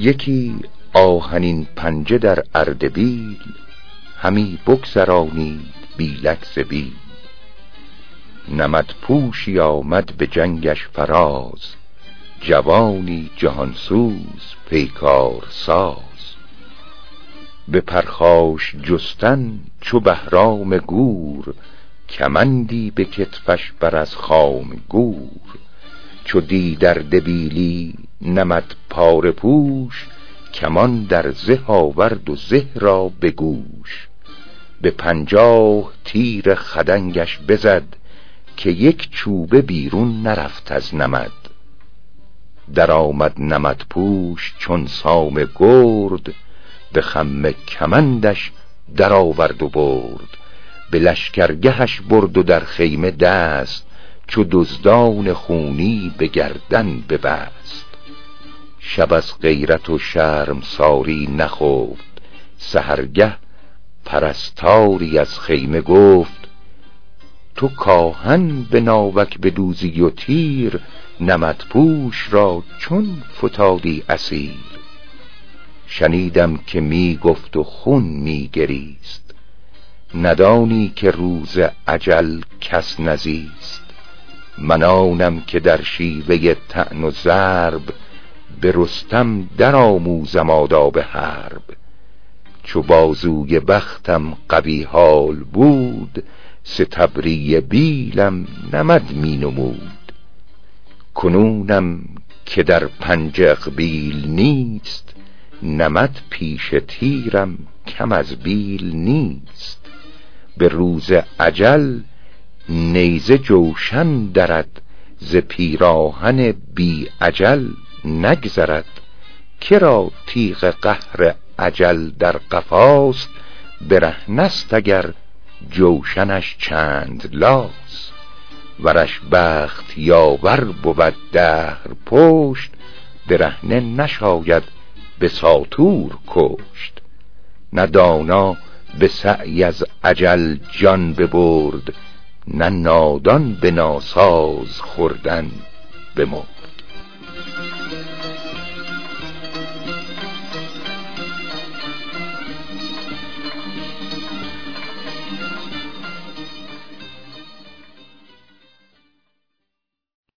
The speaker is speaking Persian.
یکی آهنین پنجه در اردبیل همی بگذرانید بیلک زبیل نمد پوشی آمد به جنگش فراز جوانی جهانسوز پیکار ساز. به پرخاش جستن چو بهرام گور کمندی به کتفش بر از خام گور. چو دی در دبیلی نمد پار پوش کمان در زه آورد و زه را به به پنجاه تیر خدنگش بزد که یک چوبه بیرون نرفت از نمد. در آمد نمد پوش چون سام گرد به خم کمندش در آورد و برد. به لشکرگهش برد و در خیمه دست چو دزدان خونی به گردن ببست. شب از غیرت و شرم ساری نخفت. سهرگه پرستاری از خیمه گفت تو کاهن به ناوک بدوزی و تیر نمدپوش را چون فتادی اسیر. شنیدم که می گفت و خون می گریست. ندانی که روز عجل کس نزیست. منانم که در شیوه تن و ضرب به رستم در آموزم آداب حرب. چو بازوی بختم قوی حال بود ستبری بیلم نمد می نمود. کنونم که در پنج اقبیل نیست نمد پیش تیرم کم از بیل نیست. به روز عجل نیزه جوشن درد ز پیراهن بی عجل نگذرد. کرا تیغ قهر عجل در قفاست برهنست اگر جوشنش چند لاس ورش بخت یاور بود دهر پشت برهنه نشاید به ساتور کشت. نه دانا به سعی از عجل جان ببرد نه نادان به ناساز خوردن بمرد.